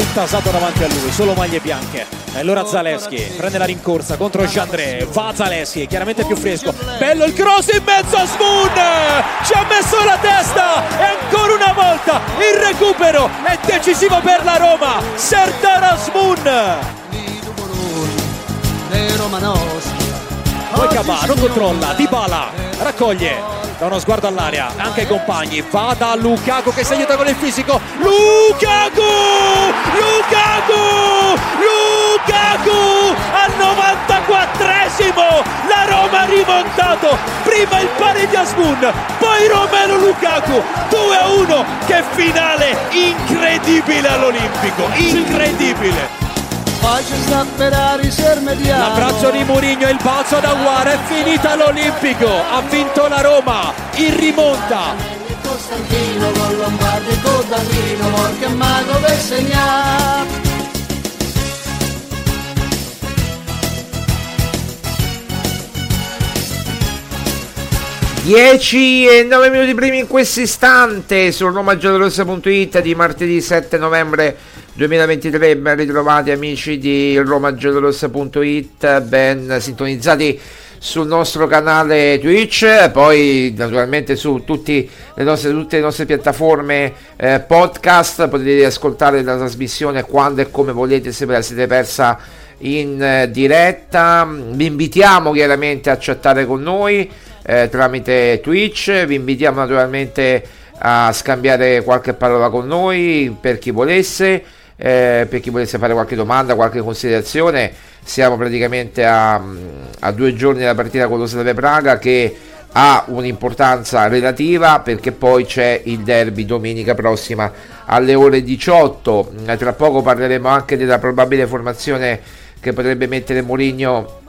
Intasato davanti a lui solo maglie bianche. E allora Zaleschi prende la rincorsa contro Jandré. Va Zaleschi chiaramente più fresco. Bello il cross in mezzo a Smoon. Ci ha messo la testa e ancora una volta il recupero è decisivo per la Roma. Serdar Smoon. Poi non controlla Dybala raccoglie da uno sguardo all'area anche ai compagni. Va da Lukaku che si aiuta con il fisico. Lukaku! Lukaku! Lukaku! Al 94esimo la Roma ha rimontato. Prima il pari di Asmun poi Romero Lukaku. 2 a 1 che finale incredibile all'Olimpico. Incredibile L'abbraccio di Mourinho, il balzo da Guara, è finita l'Olimpico, ha vinto la Roma, in rimonta. Costantino con Lombardi e con Dallino, che mago per segnare. 10 e 9 minuti primi in questo istante sul romagiallorossa.it di martedì 7 novembre 2023 ben ritrovati amici di romagiallorossa.it ben sintonizzati sul nostro canale Twitch poi naturalmente su tutti le nostre, tutte le nostre piattaforme eh, podcast potete ascoltare la trasmissione quando e come volete se ve la siete persa in eh, diretta vi invitiamo chiaramente a chattare con noi eh, tramite Twitch. Vi invitiamo naturalmente a scambiare qualche parola con noi per chi volesse. Eh, per chi volesse fare qualche domanda, qualche considerazione, siamo praticamente a, a due giorni dalla partita con lo Slavia Praga che ha un'importanza relativa perché poi c'è il derby domenica prossima alle ore 18. Tra poco parleremo anche della probabile formazione che potrebbe mettere Mourinho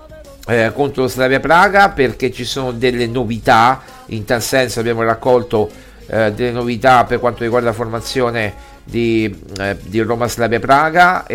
eh, contro lo Slavia Praga perché ci sono delle novità, in tal senso abbiamo raccolto eh, delle novità per quanto riguarda la formazione di, eh, di Roma Slavia Praga,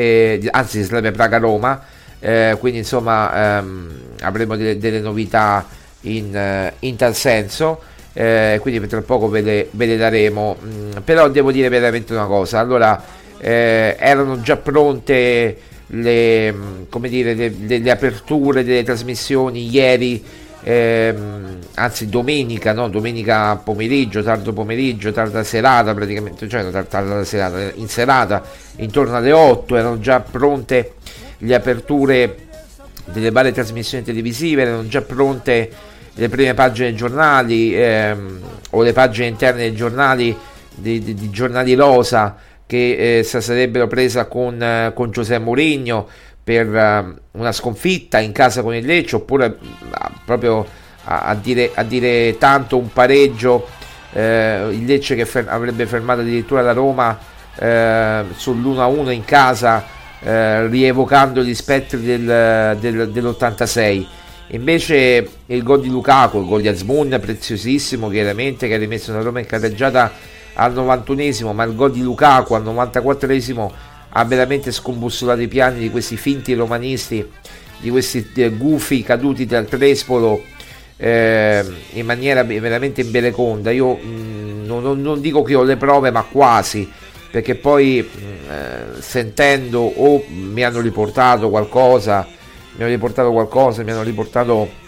anzi Slavia Praga Roma, eh, quindi insomma ehm, avremo delle, delle novità in, eh, in, tal senso. Eh, quindi tra poco ve le, ve le daremo. Mm, però devo dire veramente una cosa: allora erano già pronte le, come dire, le, le aperture delle trasmissioni ieri, ehm, anzi domenica, no? domenica pomeriggio, tardo pomeriggio, tarda serata praticamente, cioè tarda serata, in serata, intorno alle 8 erano già pronte le aperture delle varie trasmissioni televisive, erano già pronte le prime pagine dei giornali ehm, o le pagine interne dei giornali, di, di, di giornali rosa che eh, sarebbero presa con, eh, con Giuseppe Mourinho per uh, una sconfitta in casa con il Lecce oppure uh, proprio a, a, dire, a, dire, tanto un pareggio eh, il Lecce che fer- avrebbe fermato addirittura la Roma eh, sull'1-1 in casa eh, rievocando gli spettri del, del, dell'86 invece il gol di Lukaku il gol di Azmoun preziosissimo chiaramente che ha rimesso la Roma in carreggiata al 91esimo, ma il gol di Lukaku al 94esimo ha veramente scombussolato i piani di questi finti romanisti, di questi eh, gufi caduti dal Trespolo eh, in maniera veramente imbeleconda. Io mh, mm, non, non, dico che ho le prove, ma quasi, perché poi mh, mm, eh, sentendo o mi hanno riportato qualcosa, mi hanno riportato qualcosa, mi hanno riportato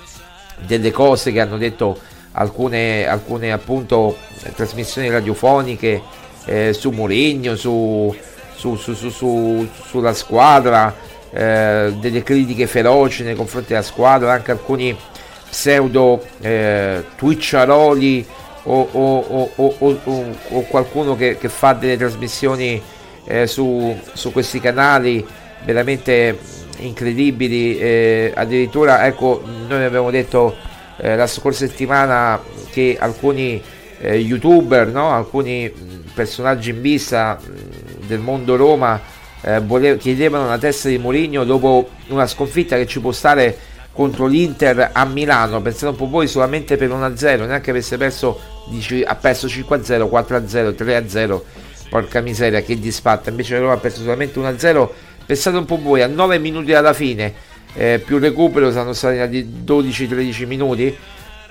delle cose che hanno detto alcune, alcune appunto trasmissioni radiofoniche eh, su Mourinho, su, su, su, sulla squadra, eh, delle critiche feroci nei confronti della squadra, anche alcuni pseudo eh, twitcharoli o, o, o, o, qualcuno che, che, fa delle trasmissioni eh, su, su questi canali veramente incredibili. Eh, addirittura, ecco, noi abbiamo detto eh, la scorsa settimana che alcuni eh, youtuber, no? alcuni personaggi in vista del mondo Roma eh, volev- chiedevano la testa di Mourinho dopo una sconfitta che ci può stare contro l'Inter a Milano. Pensate un po' voi solamente per 1-0, neanche avesse perso, dici, ha perso 5-0, 4-0, 3-0. Porca miseria, che disfatta. Invece la Roma ha perso solamente 1-0. Pensate un po' voi, a 9 minuti dalla fine eh, più recupero saranno stati 12-13 minuti.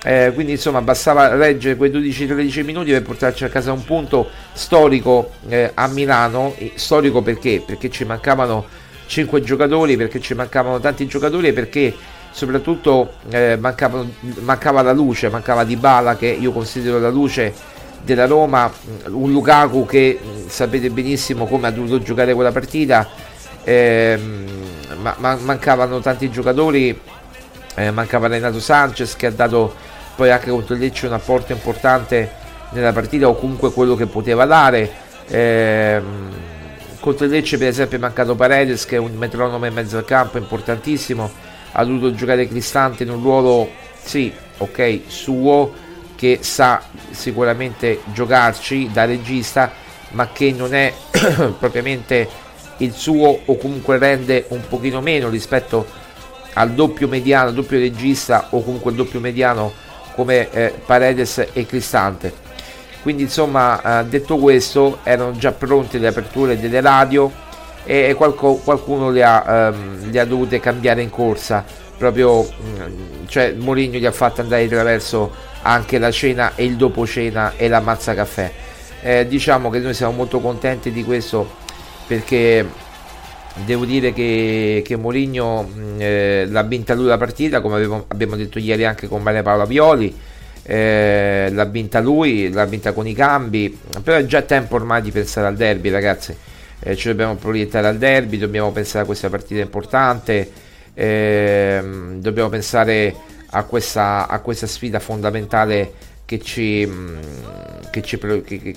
Eh, quindi insomma bastava reggere quei 12-13 minuti per portarci a casa un punto storico eh, a Milano. Storico perché? Perché ci mancavano 5 giocatori, perché ci mancavano tanti giocatori e perché soprattutto eh, mancava, mancava la luce, mancava Di Bala che io considero la luce della Roma, un Lukaku che sapete benissimo come ha dovuto giocare quella partita. Ehm, ma, ma, mancavano tanti giocatori, eh, mancava Renato Sanchez che ha dato poi anche contro il Lecce un apporto importante nella partita o comunque quello che poteva dare. Eh, contro il Lecce per esempio è mancato Paredes che è un metronomo in mezzo al campo importantissimo, ha dovuto giocare Cristante in un ruolo, sì, ok, suo, che sa sicuramente giocarci da regista, ma che non è propriamente il suo o comunque rende un pochino meno rispetto al doppio mediano, doppio regista o comunque il doppio mediano come eh, Paredes e Cristante. Quindi insomma eh, detto questo erano già pronte le aperture delle radio e qualco, qualcuno le ha, ehm, le ha, dovute cambiare in corsa. Proprio mm, cioè Mourinho gli ha fatto andare attraverso anche la cena e il dopo cena e la mazza caffè. Eh, diciamo che noi siamo molto contenti di questo perché devo dire che, che Mourinho eh, l'ha vinta lui la partita come avevo, abbiamo detto ieri anche con Maria Paola Violi eh, l'ha vinta lui l'ha vinta con i cambi però è già tempo ormai di pensare al derby ragazzi. Eh, ci dobbiamo proiettare al derby dobbiamo pensare a questa partita importante ehm, dobbiamo pensare a questa, a questa sfida fondamentale che ci, che, ci che,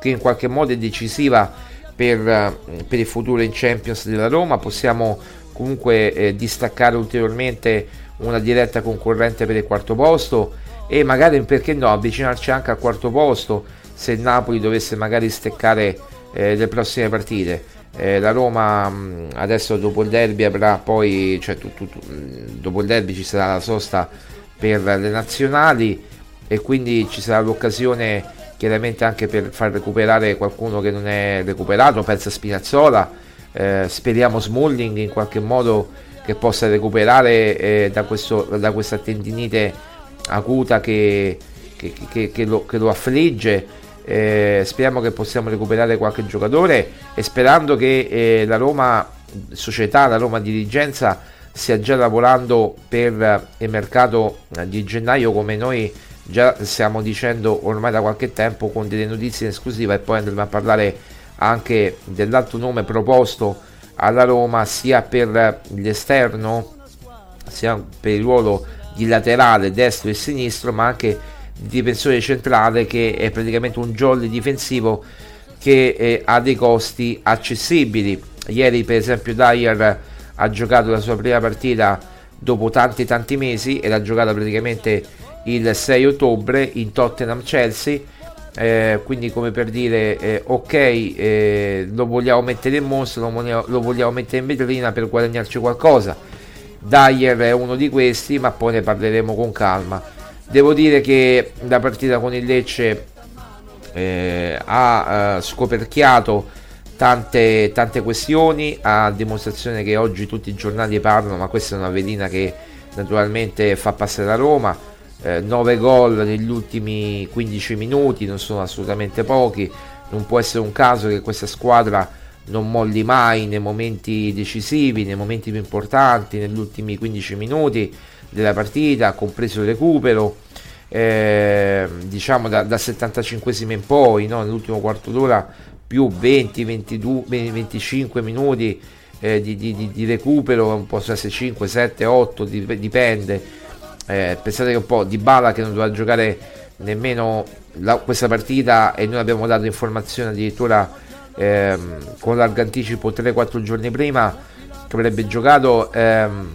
che in qualche modo è decisiva per, eh, per il futuro in Champions della Roma. Possiamo comunque eh, distaccare ulteriormente una diretta concorrente per il quarto posto e magari perché no avvicinarci anche al quarto posto se il Napoli dovesse magari steccare eh, le prossime partite Eh, la Roma mh, adesso dopo il derby avrà poi, cioè tu, tu, tu, dopo il derby ci sarà la sosta per le nazionali e quindi ci sarà l'occasione chiaramente anche per far recuperare qualcuno che non è recuperato, pensa Spinazzola, eh, speriamo Smalling in qualche modo che possa recuperare eh, da, questo, da, questa tendinite acuta che, che, che, che lo, lo, affligge. Eh, speriamo che possiamo recuperare qualche giocatore e sperando che eh, la Roma società, la Roma dirigenza stia già lavorando per il mercato di gennaio come noi già stiamo dicendo ormai da qualche tempo con delle notizie in esclusiva e poi andremo a parlare anche dell'altro nome proposto alla Roma sia per l'esterno sia per il ruolo di laterale destro e sinistro ma anche di difensore centrale che è praticamente un jolly difensivo che eh, ha dei costi accessibili. Ieri per esempio Dyer ha giocato la sua prima partita dopo tanti tanti mesi e l'ha giocata praticamente il 6 ottobre in Tottenham Chelsea. Eh, quindi come per dire eh, ok eh, lo vogliamo mettere in mostra lo lo vogliamo, mettere in vetrina per guadagnarci qualcosa. Dyer è uno di questi ma poi ne parleremo con calma. Devo dire che la partita con il Lecce eh, ha eh, scoperchiato tante, tante questioni a dimostrazione che oggi tutti i giornali parlano ma questa è una velina che naturalmente fa passare la Roma eh, 9 gol negli ultimi 15 minuti, non sono assolutamente pochi, non può essere un caso che questa squadra non molli mai nei momenti decisivi, nei momenti più importanti, negli ultimi 15 minuti della partita, compreso il recupero, eh, diciamo da, da 75 in poi, no? nell'ultimo quarto d'ora più 20, 22, 25 minuti eh, di, di, di, recupero, un po' 6, 5, 7, 8, dipende eh, pensate che un po' di Bala che non doveva giocare nemmeno la, questa partita e noi abbiamo dato informazioni addirittura ehm, con largo anticipo 3-4 giorni prima che avrebbe giocato ehm,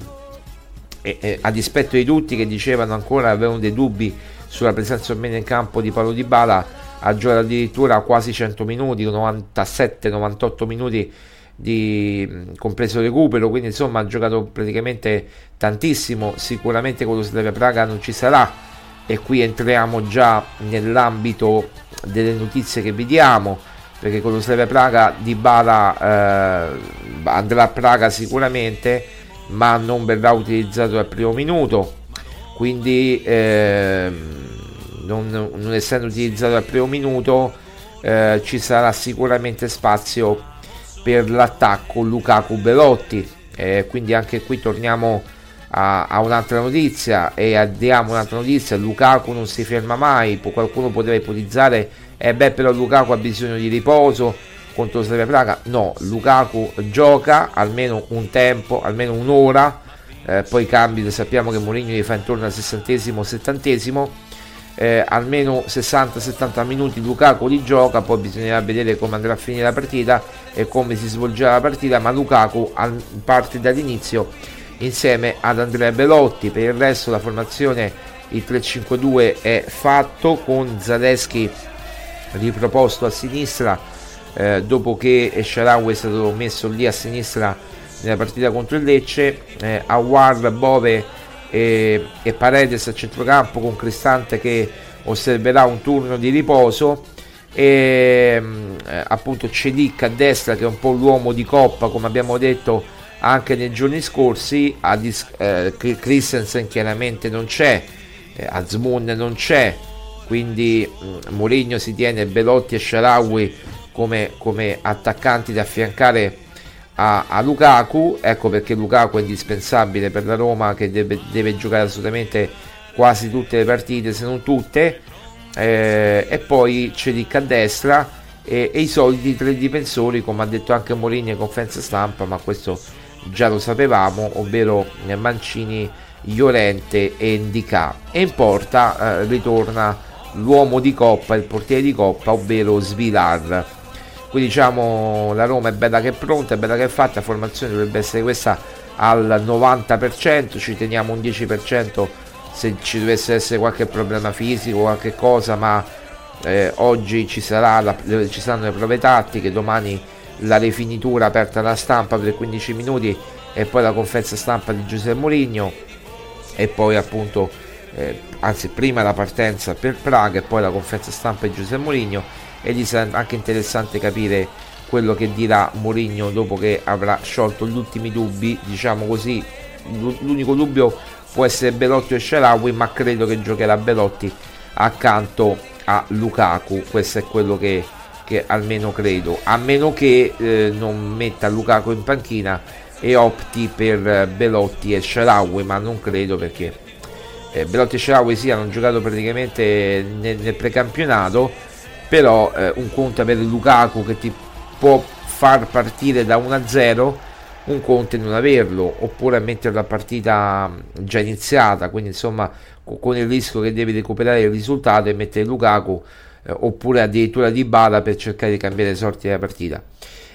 e, e, a dispetto di tutti che dicevano ancora avevano dei dubbi sulla presenza o meno in campo di Paolo Di Bala ha giocato addirittura quasi 100 minuti 97-98 minuti di compreso recupero, quindi insomma ha giocato praticamente tantissimo, sicuramente con lo Slavia Praga non ci sarà. E qui entriamo già nell'ambito delle notizie che vediamo perché con lo Slavia Praga di Bala eh, andrà a Praga sicuramente ma non verrà utilizzato al primo minuto. Quindi eh, non, non, essendo utilizzato al primo minuto eh, ci sarà sicuramente spazio per l'attacco Lukaku Belotti. Eh, quindi anche qui torniamo a, a, un'altra notizia e diamo un'altra notizia. Lukaku non si ferma mai qualcuno potrebbe ipotizzare eh beh però Lukaku ha bisogno di riposo contro Slavia Praga. No Lukaku gioca almeno un tempo almeno un'ora eh, poi cambi sappiamo che Mourinho gli fa intorno al sessantesimo settantesimo eh, almeno 60-70 minuti Lukaku li gioca, poi bisognerà vedere come andrà a finire la partita e come si svolgerà la partita, ma Lukaku parte dall'inizio insieme ad Andrea Belotti, per il resto la formazione il 3-5-2 è fatto con Zaleschi riproposto a sinistra eh, dopo che Sharawi è stato messo lì a sinistra nella partita contro il Lecce, eh, Awar, Bove e, e Paredes a centrocampo con Cristante che osserverà un turno di riposo. E eh, appunto Celic a destra che è un po' l'uomo di coppa come abbiamo detto anche nei giorni scorsi. A dis- eh, Christensen chiaramente non c'è eh, Azmoun non c'è quindi mm, Mourinho si tiene Belotti e Sharawi come, come attaccanti da affiancare a, a, Lukaku, ecco perché Lukaku è indispensabile per la Roma che deve, deve giocare assolutamente quasi tutte le partite, se non tutte, eh, e poi Celic a destra e, e, i soliti tre difensori, come ha detto anche Mourinho in conferenza stampa, ma questo già lo sapevamo, ovvero Mancini, Llorente e Indica. E in porta eh, ritorna l'uomo di coppa, il portiere di coppa, ovvero Svilar quindi diciamo la Roma è bella che è pronta, è bella che è fatta, la formazione dovrebbe essere questa al 90%, ci teniamo un 10% se ci dovesse essere qualche problema fisico, qualche cosa, ma eh, oggi ci, la, ci saranno le prove tattiche, domani la rifinitura aperta alla stampa per 15 minuti e poi la conferenza stampa di Giuseppe Mourinho e poi appunto eh, anzi prima la partenza per Praga e poi la conferenza stampa di Giuseppe Mourinho e gli sarà anche interessante capire quello che dirà Mourinho dopo che avrà sciolto gli ultimi dubbi. Diciamo così l'unico dubbio può essere Belotti o Sharawi ma credo che giocherà Belotti accanto a Lukaku. Questo è quello che, che almeno credo. A meno che eh, non metta Lukaku in panchina e opti per Belotti e Sharawi ma non credo perché eh, Belotti e Sharawi sì hanno giocato praticamente nel, nel precampionato però eh, un conto per Lukaku che ti può far partire da 1-0 un conto non averlo oppure mettere la partita già iniziata. Quindi insomma con il rischio che devi recuperare il risultato e mettere Lukaku eh, oppure addirittura di Bala per cercare di cambiare le sorti della partita.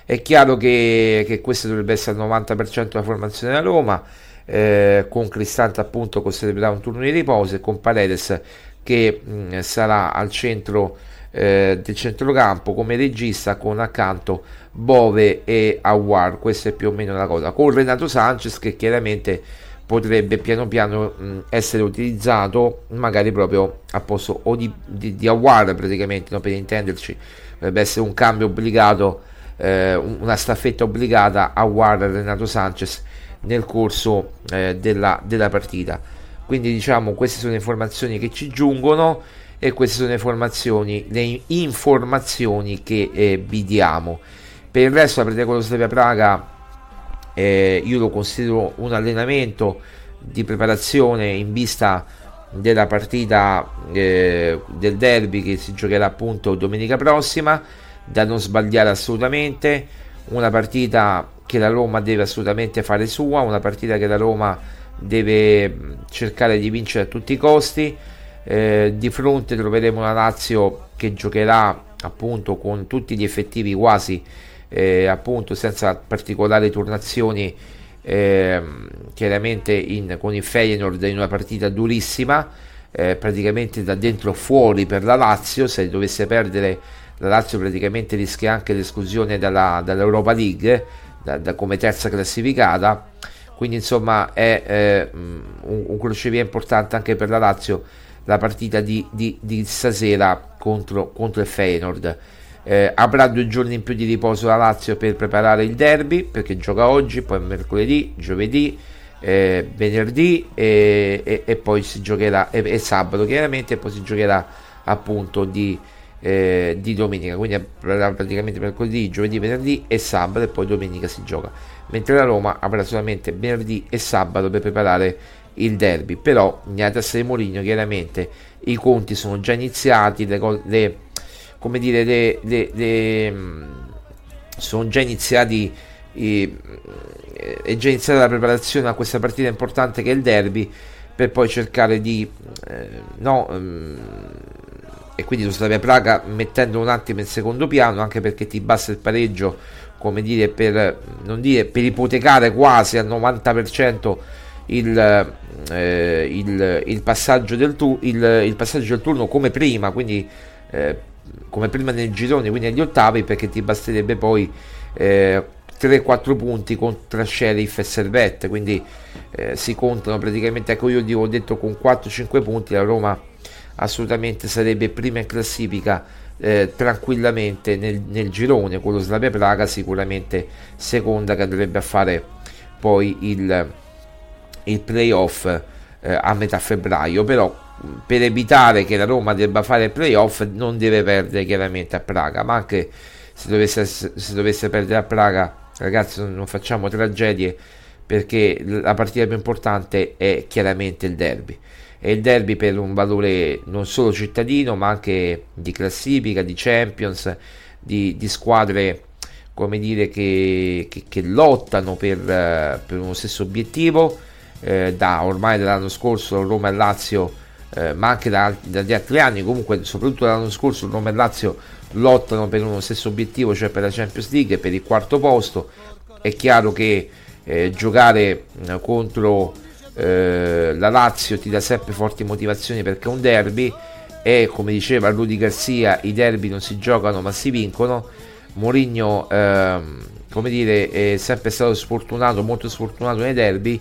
È chiaro che, che questo dovrebbe essere il 90% della formazione della Roma eh, con Cristante appunto considererà un turno di riposo e con Paredes che mh, sarà al centro eh, del centrocampo come regista con accanto Bove e Awar questa è più o meno la cosa. Con Renato Sanchez che chiaramente potrebbe piano piano mh, essere utilizzato magari proprio a posto o di, di, di Awar praticamente no, per intenderci. Dovrebbe essere un cambio obbligato eh, una staffetta obbligata a War Renato Sanchez nel corso eh, della, della, partita. Quindi diciamo queste sono le informazioni che ci giungono e queste sono le informazioni, le informazioni che eh, vi diamo. Per il resto la partita con lo Slavia Praga eh, io lo considero un allenamento di preparazione in vista della partita eh, del derby che si giocherà appunto domenica prossima da non sbagliare assolutamente, una partita che la Roma deve assolutamente fare sua, una partita che la Roma deve cercare di vincere a tutti i costi. Eh, di fronte troveremo una Lazio che giocherà appunto con tutti gli effettivi quasi eh, appunto senza particolari turnazioni eh, chiaramente in, con il Feyenoord in una partita durissima eh, praticamente da dentro fuori per la Lazio se dovesse perdere la Lazio praticamente rischia anche l'esclusione dalla, dall'Europa League da, da come terza classificata. Quindi insomma è eh, un, un crocevia importante anche per la Lazio la partita di, di, di stasera contro, contro il Feyenoord. Eh, avrà due giorni in più di riposo la Lazio per preparare il derby perché gioca oggi poi mercoledì giovedì eh, venerdì e, e, e, poi si giocherà e, e sabato chiaramente e poi si giocherà appunto di eh, di domenica, quindi praticamente mercoledì, giovedì, venerdì e sabato e poi domenica si gioca, mentre la Roma avrà solamente venerdì e sabato per preparare il derby, però nella testa di Mourinho chiaramente i conti sono già iniziati, le, le come dire, le, le, le, mm, sono già iniziati eh, è già iniziata la preparazione a questa partita importante che è il derby per poi cercare di eh, no, um, e quindi lo Slavia Praga mettendo un attimo in secondo piano anche perché ti basta il pareggio come dire per dire per ipotecare quasi al 90% il, eh, il, il, passaggio del tu, il, passaggio del turno come prima quindi eh, come prima nel girone quindi agli ottavi perché ti basterebbe poi eh, 3-4 punti contro Sheriff e Servette. Quindi eh, si contano praticamente ecco io ho detto con 4-5 punti la Roma assolutamente sarebbe prima in classifica eh, tranquillamente nel, nel, girone, quello Slavia Praga sicuramente seconda che andrebbe a fare poi il, il playoff eh, a metà febbraio, però per evitare che la Roma debba fare il playoff non deve perdere chiaramente a Praga, ma anche se dovesse, se dovesse perdere a Praga ragazzi non facciamo tragedie perché la partita più importante è chiaramente il derby e il derby per un valore non solo cittadino ma anche di classifica, di champions, di, di squadre come dire che, che, che lottano per, per, uno stesso obiettivo eh, da ormai dall'anno scorso Roma e Lazio eh, ma anche da, dagli altri anni comunque soprattutto dall'anno scorso Roma e Lazio lottano per uno stesso obiettivo cioè per la Champions League per il quarto posto. È chiaro che eh, giocare eh, contro eh, la Lazio ti dà sempre forti motivazioni perché è un derby e come diceva Rudy Garcia i derby non si giocano ma si vincono. Mourinho ehm, come dire è sempre stato sfortunato molto sfortunato nei derby.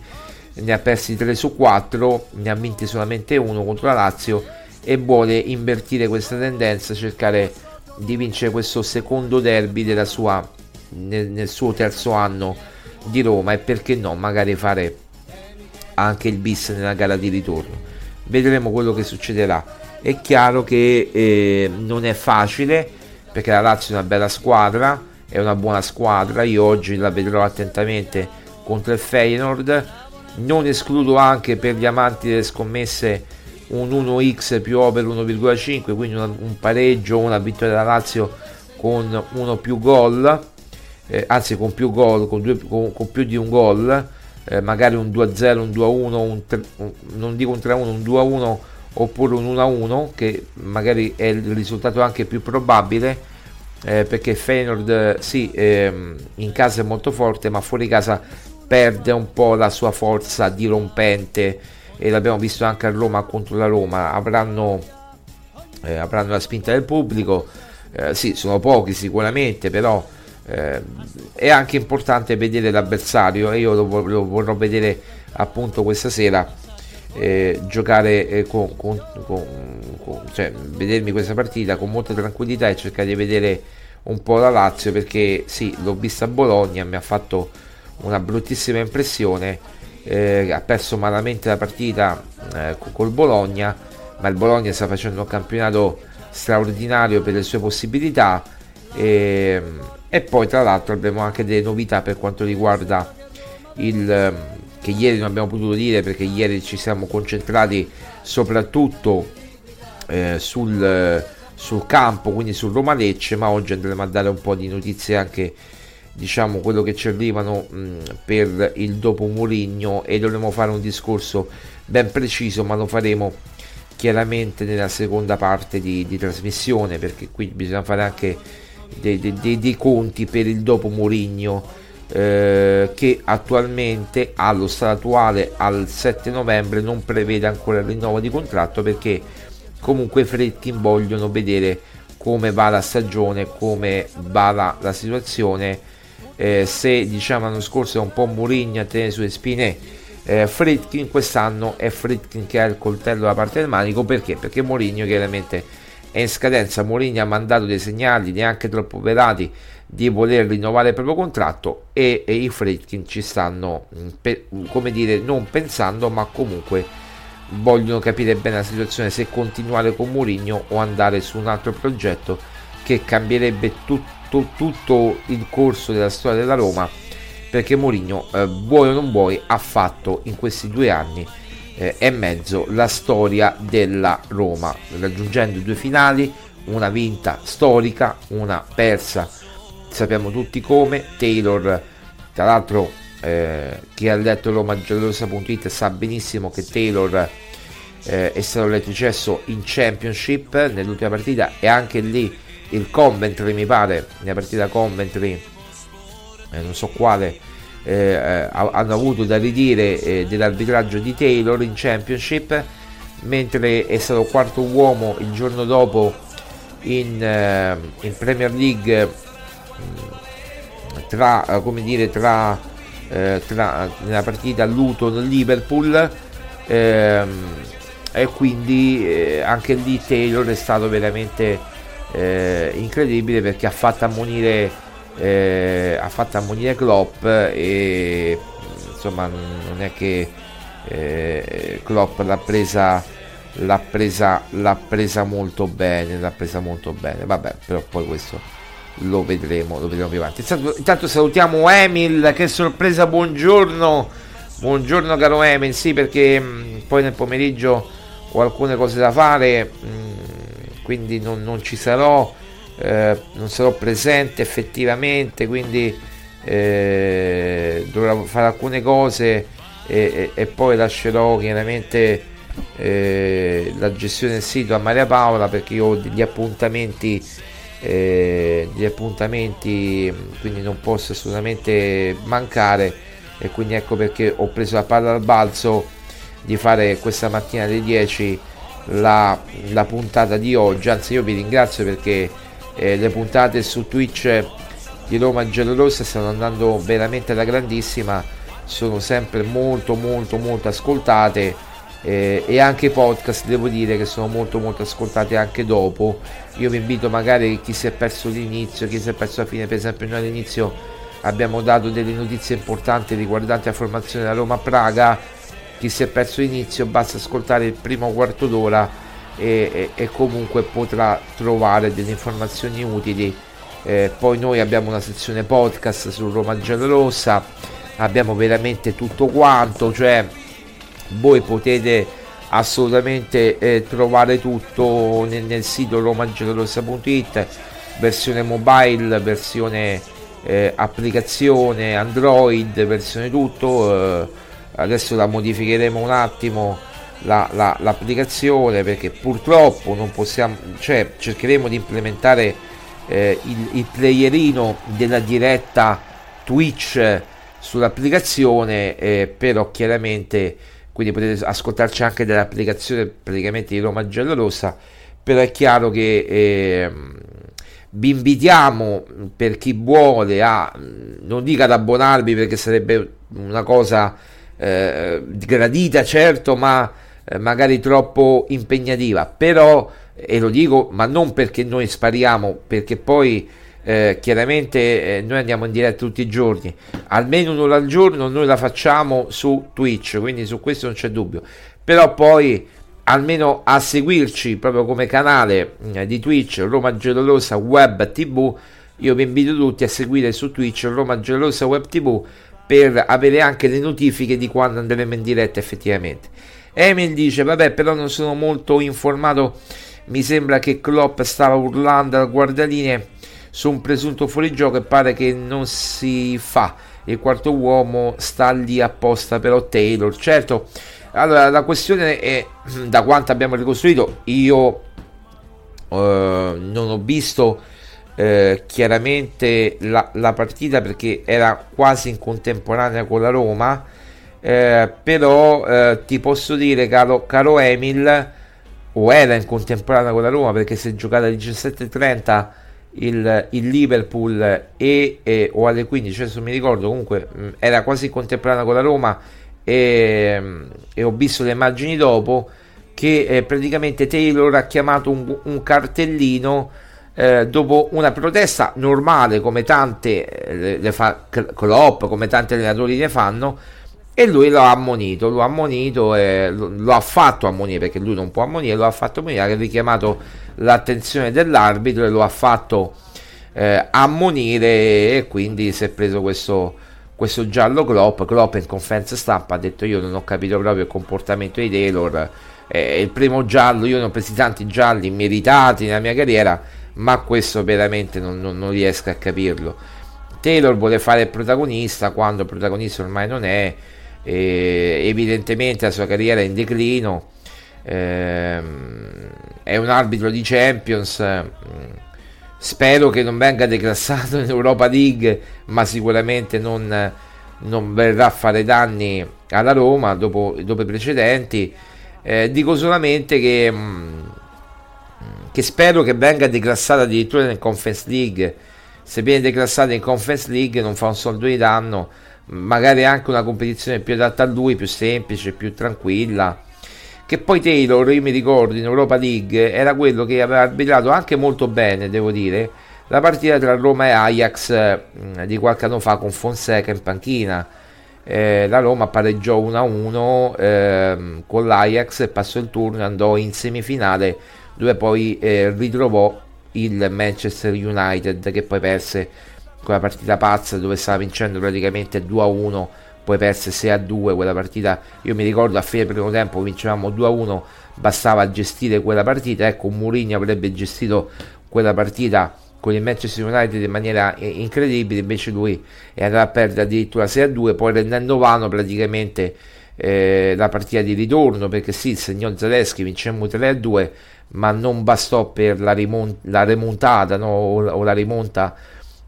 Ne ha persi 3 su 4 ne ha vinti solamente uno contro la Lazio e vuole invertire questa tendenza cercare di vincere questo secondo derby sua, nel, nel suo terzo anno di Roma e perché no magari fare anche il bis nella gara di ritorno. Vedremo quello che succederà. È chiaro che eh, non è facile perché la Lazio è una bella squadra è una buona squadra. Io oggi la vedrò attentamente contro il Feyenoord. Non escludo anche per gli amanti delle scommesse un 1x più over 1,5 quindi una, un pareggio una vittoria della Lazio con uno più gol eh, anzi con più gol con, con, con più di un gol eh, magari un 2-0 un 2-1 un un, non dico un 3-1 un 2-1 oppure un 1-1 che magari è il risultato anche più probabile eh, perché Feyenoord sì ehm, in casa è molto forte ma fuori casa perde un po' la sua forza dirompente e l'abbiamo visto anche a Roma contro la Roma, avranno, eh, avranno la spinta del pubblico, eh, sì, sono pochi sicuramente, però eh, è anche importante vedere l'avversario e io lo, lo vorrò vedere appunto questa sera. Eh, giocare eh, con, con, con, con, cioè vedermi questa partita con molta tranquillità e cercare di vedere un po' la Lazio perché sì, l'ho vista a Bologna, mi ha fatto una bruttissima impressione eh, ha perso malamente la partita eh, col Bologna, ma il Bologna sta facendo un campionato straordinario per le sue possibilità e, e poi tra l'altro abbiamo anche delle novità per quanto riguarda il che ieri non abbiamo potuto dire perché ieri ci siamo concentrati soprattutto eh, sul, sul campo, quindi sul Roma Lecce, ma oggi andremo a dare un po' di notizie anche diciamo quello che ci arrivano mh, per il dopo Murigno e dovremo fare un discorso ben preciso ma lo faremo chiaramente nella seconda parte di, di trasmissione perché qui bisogna fare anche dei, dei, dei conti per il dopo Murigno eh, che attualmente allo stato attuale al 7 novembre non prevede ancora il rinnovo di contratto perché comunque i Fredkin vogliono vedere come va la stagione come va la, la situazione eh, se diciamo l'anno scorso è un po' Mourinho a tenere sulle spine eh, Fritkin quest'anno è Fritkin che ha il coltello da parte del manico perché? Perché Mourinho chiaramente è in scadenza Mourinho ha mandato dei segnali neanche troppo velati di voler rinnovare il proprio contratto e, e i Fritkin ci stanno mm, pe, come dire non pensando ma comunque vogliono capire bene la situazione se continuare con Mourinho o andare su un altro progetto che cambierebbe tutto tu, tutto il corso della storia della Roma perché Mourinho eh, vuoi o non vuoi ha fatto in questi due anni eh, e mezzo la storia della Roma raggiungendo due finali una vinta storica una persa. Sappiamo tutti come Taylor tra l'altro eh, chi ha letto romagiallorosa.it sa benissimo che Taylor eh, è stato retrocesso in Championship nell'ultima partita e anche lì il Coventry mi pare nella partita Coventry eh, non so quale eh, eh hanno avuto da ridire eh, dell'arbitraggio di Taylor in Championship mentre è stato quarto uomo il giorno dopo in, eh, in Premier League mm, tra come dire tra, tra nella partita Luton-Liverpool ehm, e quindi anche lì Taylor è stato veramente eh, incredibile perché ha fatto ammonire eh, ha fatto ammonire Klopp e insomma non è che eh, Klopp l'ha presa l'ha presa l'ha presa molto bene l'ha presa molto bene. Vabbè però poi questo lo vedremo lo vedremo più avanti. Intanto, intanto salutiamo Emil che sorpresa buongiorno. Buongiorno caro Emil. Sì perché mh, poi nel pomeriggio ho alcune cose da fare mh, quindi non, non ci sarò, eh, non sarò presente effettivamente, quindi eh, dovrò fare alcune cose e, e, e poi lascerò chiaramente eh, la gestione del sito a Maria Paola perché io ho degli appuntamenti eh, degli appuntamenti quindi non posso assolutamente mancare. E quindi ecco perché ho preso la palla al balzo di fare questa mattina alle 10 la, la, puntata di oggi. Anzi io vi ringrazio perché eh, le puntate su Twitch di Roma Giallorossa stanno andando veramente alla grandissima sono sempre molto molto molto ascoltate eh, e anche i podcast devo dire che sono molto molto ascoltati anche dopo. Io vi invito magari chi si è perso l'inizio chi si è perso la fine per esempio noi all'inizio abbiamo dato delle notizie importanti riguardanti la formazione della Roma Praga. Chi si è perso l'inizio basta ascoltare il primo quarto d'ora e, e, comunque potrà trovare delle informazioni utili. Eh, poi noi abbiamo una sezione podcast su Roma Giallorossa abbiamo veramente tutto quanto cioè voi potete assolutamente eh, trovare tutto nel, nel sito romagiallorossa.it versione mobile versione eh, applicazione android versione tutto eh, adesso la modificheremo un attimo la, la, l'applicazione perché purtroppo non possiamo cioè cercheremo di implementare eh, il, il playerino della diretta Twitch sull'applicazione eh, però chiaramente quindi potete ascoltarci anche dall'applicazione praticamente di Roma Giallorossa però è chiaro che eh, vi invitiamo per chi vuole a non dica ad abbonarvi perché sarebbe una cosa eh, gradita certo ma eh, magari troppo impegnativa, però, e lo dico, ma non perché noi spariamo, perché poi eh, chiaramente eh, noi andiamo in diretta tutti i giorni, almeno un'ora al giorno noi la facciamo su Twitch, quindi su questo non c'è dubbio, però poi almeno a seguirci proprio come canale eh, di Twitch Roma Gelorosa Web TV, io vi invito tutti a seguire su Twitch Roma Gelorosa Web TV per avere anche le notifiche di quando andremo in diretta effettivamente. Emil dice, vabbè, però non sono molto informato. Mi sembra che Klopp stava urlando al guardaline su un presunto fuorigioco e pare che non si fa. Il quarto uomo sta lì apposta però Taylor. Certo, allora la questione è da quanto abbiamo ricostruito. Io eh, non ho visto eh, chiaramente la, la partita perché era quasi in contemporanea con la Roma eh, però eh, ti posso dire caro, caro Emil o era in contemporanea con la Roma perché si è giocata alle 17.30 il, il Liverpool e, e, o alle 15 adesso mi ricordo comunque mh, mm, era quasi in contemporanea con la Roma e, mm, e ho visto le immagini dopo che eh, praticamente Taylor ha chiamato un, un cartellino eh, dopo una protesta normale come tante eh, le fa Klopp come tanti allenatori ne fanno e lui lo ha ammonito, lo ha ammonito e lo, ha fatto ammonire perché lui non può ammonire, lo ha fatto ammonire, ha richiamato l'attenzione dell'arbitro e lo ha fatto eh, ammonire e quindi si è preso questo, questo giallo Klopp. Klopp in conferenza stampa ha detto io non ho capito proprio il comportamento di Taylor, eh, il primo giallo, io ne ho presi tanti gialli meritati nella mia carriera, ma questo veramente non, non, non riesco a capirlo. Taylor vuole fare il protagonista quando il protagonista ormai non è e evidentemente la sua carriera è in declino. Ehm, è un arbitro di Champions spero che non venga declassato in Europa League ma sicuramente non, non verrà a fare danni alla Roma dopo, dopo i precedenti. Eh, dico solamente che, mm, che spero che venga declassato addirittura nel Conference League. Se viene declassato in Conference League non fa un soldo di danno magari anche una competizione più adatta a lui, più semplice, più tranquilla. Che poi Taylor, io mi ricordo in Europa League, era quello che aveva arbitrato anche molto bene, devo dire, la partita tra Roma e Ajax mh, di qualche anno fa con Fonseca in panchina. Eh, la Roma pareggiò 1-1 eh, con l'Ajax passò il turno e andò in semifinale dove poi eh, ritrovò il Manchester United che poi perse quella partita pazza dove stava vincendo praticamente 2 a 1 poi perse 6 a 2 quella partita io mi ricordo a fine primo tempo vincevamo 2 a 1 bastava gestire quella partita ecco Mourinho avrebbe gestito quella partita con il Manchester United in maniera incredibile invece lui è andato a perdere addirittura 6 a 2 poi rendendo vano praticamente eh, la partita di ritorno perché sì il signor Zaleschi vincemmo 3 a 2 ma non bastò per la, rimont- la remontata no? o, o la rimonta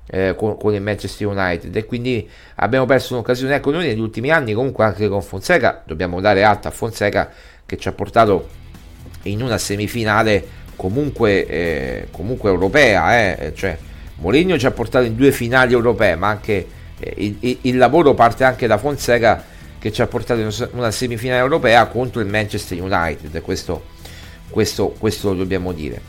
eh, con, con, il Manchester United. E quindi abbiamo perso un'occasione. Ecco noi negli ultimi anni comunque anche con Fonseca dobbiamo dare atto a Fonseca che ci ha portato in una semifinale comunque, eh, comunque europea, eh, cioè Mourinho ci ha portato in due finali europee, ma anche eh, il, il, lavoro parte anche da Fonseca che ci ha portato in una semifinale europea contro il Manchester United, questo, questo, questo dobbiamo dire.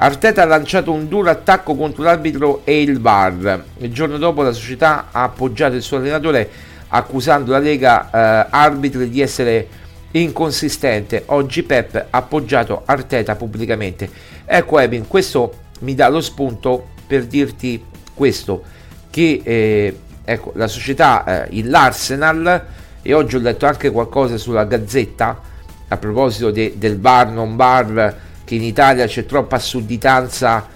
Arteta ha lanciato un duro attacco contro l'arbitro e il VAR. Il giorno dopo la società ha appoggiato il suo allenatore accusando la Lega eh, arbitri di essere inconsistente. Oggi Pep ha appoggiato Arteta pubblicamente. Ecco Evin, questo mi dà lo spunto per dirti questo, che eh, ecco, la società, eh, l'Arsenal, e oggi ho letto anche qualcosa sulla Gazzetta a proposito de, del bar non bar, che in Italia c'è troppa sudditanza,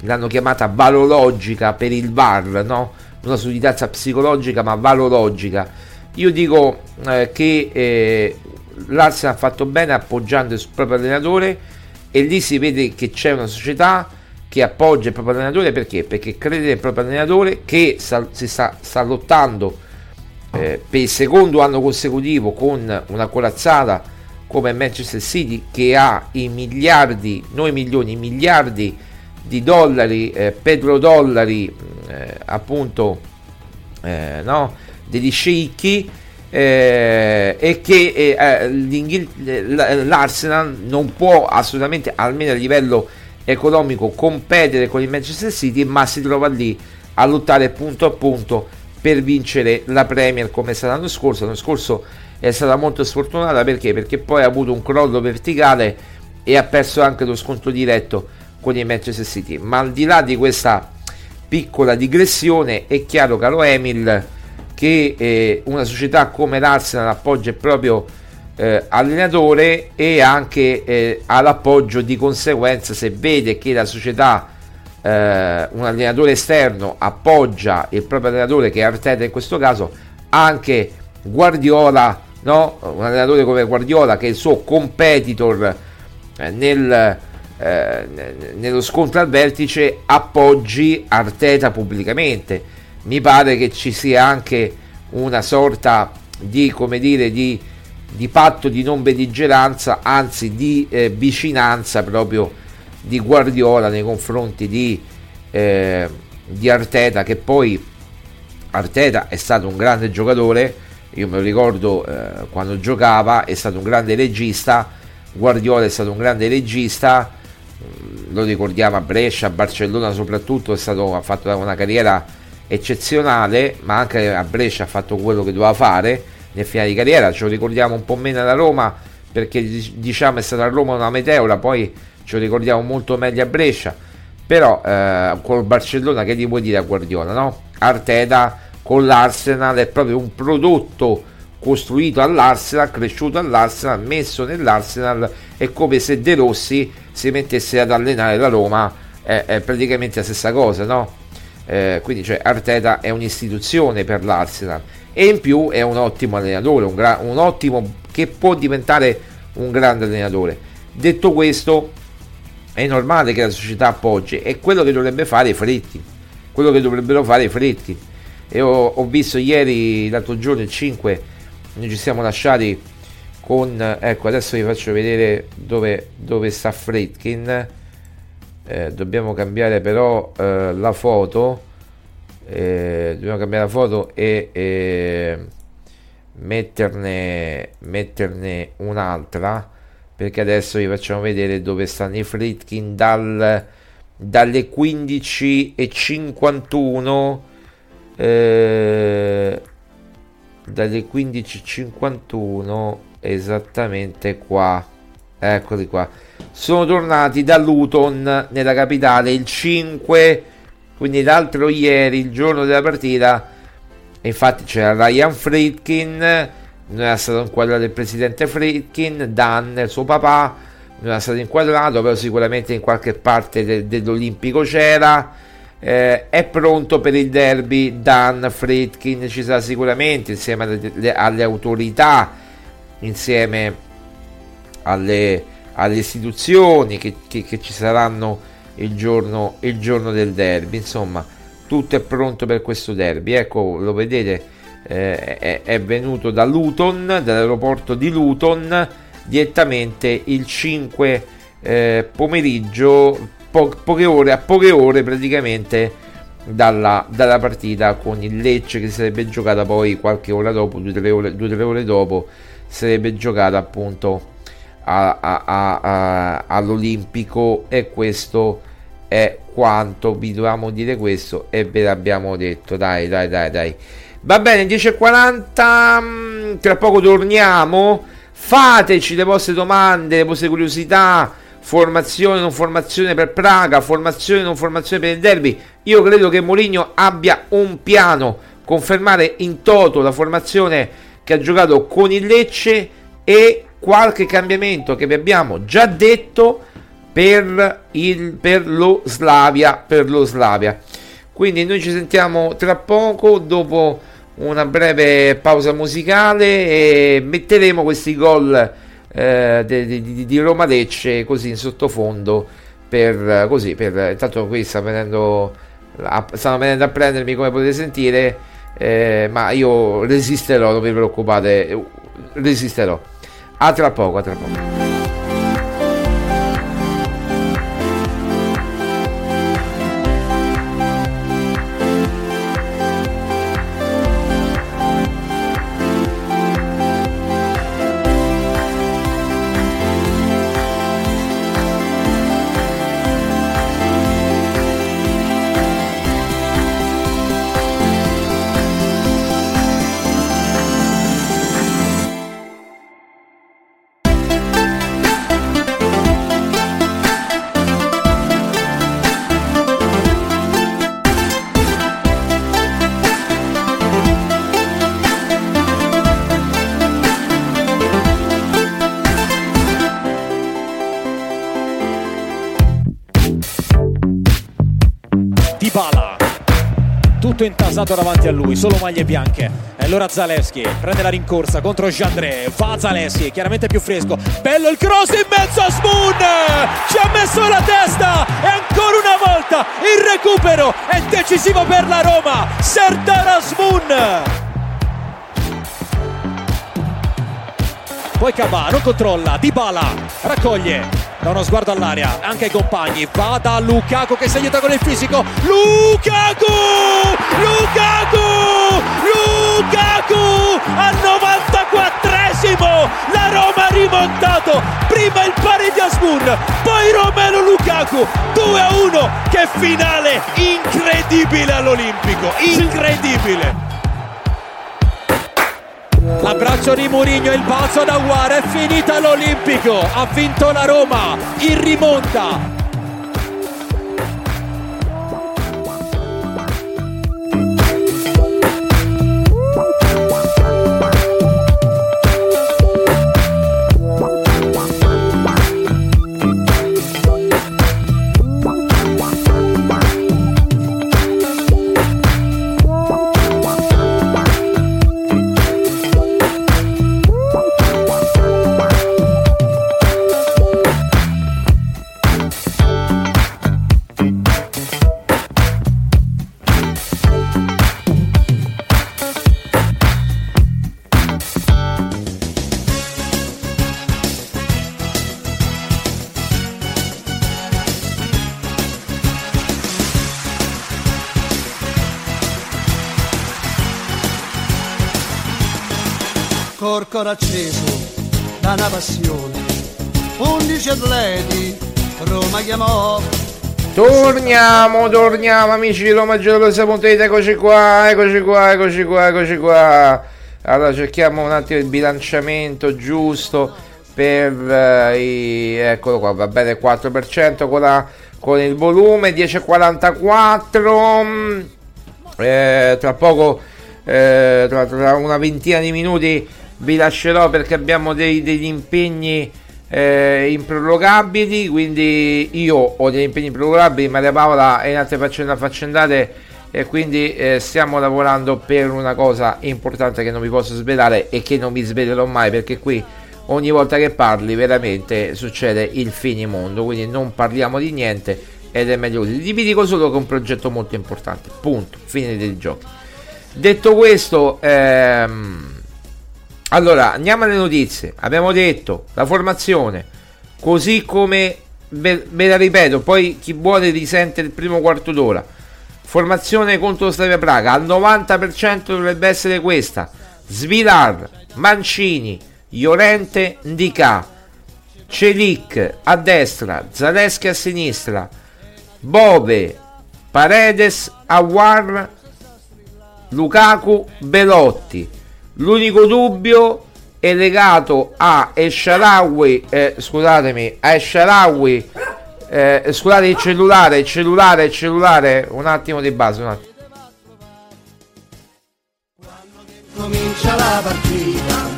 l'hanno chiamata valologica per il bar, no? Una sudditanza psicologica ma valologica. Io dico eh, che eh, l'Arsenal ha fatto bene appoggiando il proprio allenatore e lì si vede che c'è una società che appoggia il proprio allenatore perché? Perché crede nel proprio allenatore che sta, si sta, sta lottando eh, per il secondo anno consecutivo con una corazzata come Manchester City che ha i miliardi, non i milioni, i miliardi di dollari, eh, petrodollari eh, appunto eh, no, degli sceicchi eh, e che eh, l'Arsenal non può assolutamente, almeno a livello economico competere con il Manchester City, ma si trova lì a lottare punto a punto per vincere la Premier come è stato l'anno scorso. L'anno scorso è stata molto sfortunata perché? Perché poi ha avuto un crollo verticale e ha perso anche lo scontro diretto con il Manchester City. Ma al di là di questa piccola digressione, è chiaro, caro Emil, che eh, una società come l'Arsenal appoggia il proprio eh, allenatore e anche eh, ha di conseguenza se vede che la società eh, un allenatore esterno appoggia il proprio allenatore che è Arteta in questo caso anche Guardiola no? un allenatore come Guardiola che è il suo competitor eh, nel, eh, nello scontro al vertice appoggi Arteta pubblicamente mi pare che ci sia anche una sorta di come dire di di patto di non beligeranza, anzi di eh, vicinanza proprio di Guardiola nei confronti di, eh, di Arteta, che poi Arteta è stato un grande giocatore, io me lo ricordo eh, quando giocava, è stato un grande regista, Guardiola è stato un grande regista, mm, lo ricordiamo a Brescia, a Barcellona soprattutto, stato, ha fatto una carriera eccezionale, ma anche a Brescia ha fatto quello che doveva fare nel finale di carriera, ce lo ricordiamo un po' meno alla Roma perché diciamo è stata a Roma una meteora, poi ce lo ricordiamo molto meglio a Brescia, però eh, col Barcellona che gli vuoi dire a Guardiola, no? Arteta con l'Arsenal è proprio un prodotto costruito all'Arsenal, cresciuto all'Arsenal, messo nell'Arsenal, è come se De Rossi si mettesse ad allenare la Roma, è, è praticamente la stessa cosa, no? Eh, quindi cioè, Arteta è un'istituzione per l'Arsenal e in più è un ottimo allenatore, un, gra- un ottimo che può diventare un grande allenatore. Detto questo, è normale che la società appoggi, è quello che dovrebbe fare i Fritti, quello che dovrebbero fare i Fritti. E ho, ho visto ieri, l'altro giorno, il 5, noi ci siamo lasciati con, ecco adesso vi faccio vedere dove, dove sta Fritkin, eh, dobbiamo cambiare però eh, la foto. Eh, dobbiamo cambiare la foto e eh, metterne, metterne un'altra perché adesso vi facciamo vedere dove stanno i Fritkin dal, dalle 15.51 eh, dalle 15.51 esattamente qua. Eccoli qua. Sono tornati da Luton nella capitale il 5 quindi l'altro ieri, il giorno della partita, infatti c'era Ryan Friedkin, non era stato inquadrato il presidente Friedkin, Dan, suo papà, non era stato inquadrato, però sicuramente in qualche parte de- dell'Olimpico c'era. Eh, è pronto per il derby Dan Friedkin ci sarà sicuramente insieme alle, le, alle autorità insieme alle, alle istituzioni che, che, che ci saranno il giorno, il giorno del derby. Insomma, tutto è pronto per questo derby. Ecco, lo vedete, eh, è, è, venuto da Luton, dall'aeroporto di Luton, direttamente il 5 eh, pomeriggio, po- poche ore, a poche ore praticamente dalla, dalla, partita con il Lecce che sarebbe giocata poi qualche ora dopo, due o tre ore, tre ore dopo, sarebbe giocata appunto a, a, a, all'Olimpico. E questo è quanto vi dovevamo dire questo e ve l'abbiamo detto. Dai dai dai dai. Va bene 10.40 mm, tra poco torniamo. Fateci le vostre domande le vostre curiosità formazione non formazione per Praga formazione non formazione per il derby. Io credo che Mourinho abbia un piano. Confermare in toto la formazione che ha giocato con il Lecce e qualche cambiamento che vi abbiamo già detto per, il, per lo Slavia per lo Slavia. Quindi noi ci sentiamo tra poco dopo una breve pausa musicale e metteremo questi gol eh, di, di, di, Roma Lecce così in sottofondo per così per intanto qui sta venendo stanno venendo a prendermi come potete sentire eh, ma io resisterò non vi preoccupate resisterò a tra poco, a tra poco. Davanti a lui, solo maglie bianche. E allora Zaleschi prende la rincorsa contro Jandré, fa Zaleschi, chiaramente più fresco. Bello il cross in mezzo a Spoon! Ci ha messo la testa e ancora una volta il recupero è decisivo per la Roma. Serdara Spoon! Poi Cabà controlla, Dybala raccoglie da uno sguardo all'aria anche ai compagni. Va da Lukaku che si aiuta con il fisico. Lukaku! Lukaku! Lukaku! Al 94esimo la Roma ha rimontato. Prima il pari di Asmun poi Romero Lukaku. 2 a 1 che finale incredibile all'Olimpico. Incredibile L'abbraccio di Mourinho, il balzo da Guara, è finita l'Olimpico, ha vinto la Roma, in rimonta, Torniamo, torniamo amici di Roma Gelosa.it, eccoci qua, eccoci qua, eccoci qua, eccoci qua. Allora cerchiamo un attimo il bilanciamento giusto per uh, i, eccolo qua, va bene 4% con, la, con il volume 10.44 eh, tra poco eh, tra, tra una ventina di minuti vi lascerò perché abbiamo dei, degli impegni eh, improrogabili quindi io ho degli impegni improrogabili Maria Paola è in altre faccende affaccendate e quindi eh, stiamo lavorando per una cosa importante che non vi posso svelare e che non vi svelerò mai perché qui ogni volta che parli veramente succede il finimondo quindi non parliamo di niente ed è meglio così. Vi dico solo che è un progetto molto importante punto fine dei giochi detto questo ehm, allora, andiamo alle notizie. Abbiamo detto la formazione, così come ve, la ripeto, poi chi vuole risente il primo quarto d'ora. Formazione contro Slavia Praga al 90% dovrebbe essere questa. Svilar, Mancini, Llorente, Ndika, Celic a destra, Zaleschi a sinistra, Bove, Paredes, Awar, Lukaku, Belotti. L'unico dubbio è legato a Esharawi, eh, scusatemi, a Esharawi, eh, scusate il cellulare, il cellulare, il cellulare, un attimo di base, un attimo. Comincia la partita,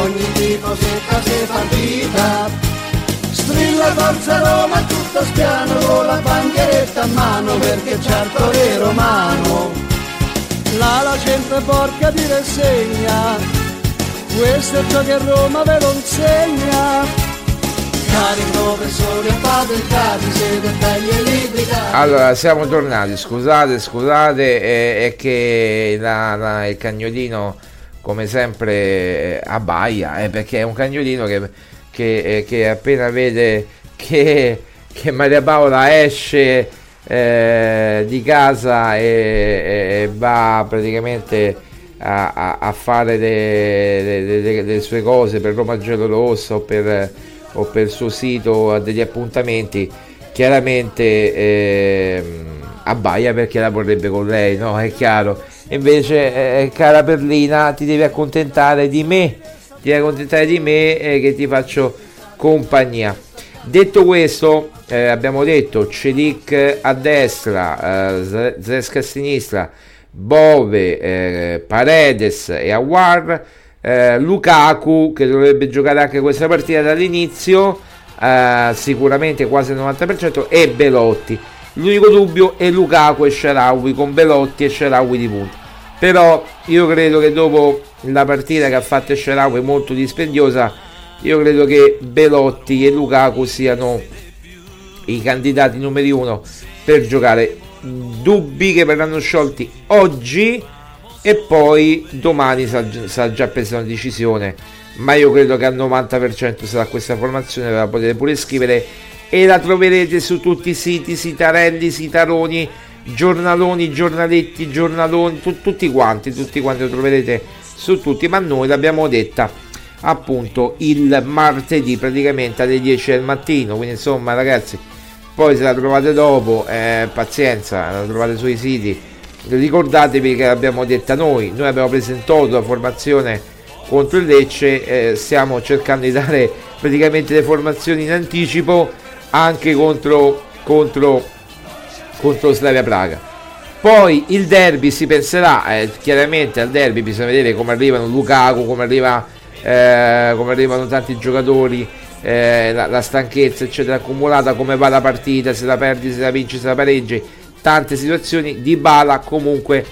ogni tipo secca si partita, strilla forza Roma tutto spiano con la bancheretta a mano perché il torero romano, la la gente porca di rassegna. Questo è ciò che Roma ve lo insegna. Allora, siamo tornati, scusate, scusate, è, è che la, la, il cagnolino, come sempre, abbaia, eh, perché è un cagnolino che, che, eh, che appena vede che, che Maria Paola esce eh, di casa e, e va praticamente a, a, a fare le, sue cose per Roma Gelo Rossa o per, o per il suo sito a degli appuntamenti, chiaramente eh, abbaia perché la vorrebbe con lei, no? È chiaro. Invece, eh, cara Perlina, ti devi accontentare di me, ti devi accontentare di me eh, che ti faccio compagnia. Detto questo, eh, abbiamo detto Celic a destra, eh, Zesca a sinistra, Bove, eh, Paredes e Awar, eh, Lukaku che dovrebbe giocare anche questa partita dall'inizio, eh, sicuramente quasi il 90% e Belotti. L'unico dubbio è Lukaku e Sharawi con Belotti e Sharawi di punta. Però io credo che dopo la partita che ha fatto Sharawi molto dispendiosa, io credo che Belotti e Lukaku siano i candidati numeri uno per giocare. Dubbi che verranno sciolti oggi e poi domani sarà già presa una decisione. Ma io credo che al 90% sarà questa formazione la potete pure scrivere. E la troverete su tutti i siti sitarelli, sitaroni giornaloni, giornaletti, giornaloni tu, tutti quanti, tutti quanti lo troverete su tutti ma noi l'abbiamo detta appunto il martedì praticamente alle 10 del mattino. Quindi insomma ragazzi poi se la trovate dopo eh, pazienza la trovate sui siti. Ricordatevi che l'abbiamo detta noi. Noi abbiamo presentato la formazione contro il Lecce eh, stiamo cercando di dare praticamente le formazioni in anticipo anche contro contro contro Slavia Praga. Poi il derby si penserà eh, chiaramente al derby bisogna vedere come arrivano Lukaku come arriva eh, come arrivano tanti giocatori eh, la, la, stanchezza eccetera accumulata come va la partita se la perdi se la vinci se la pareggi. Tante situazioni di Bala comunque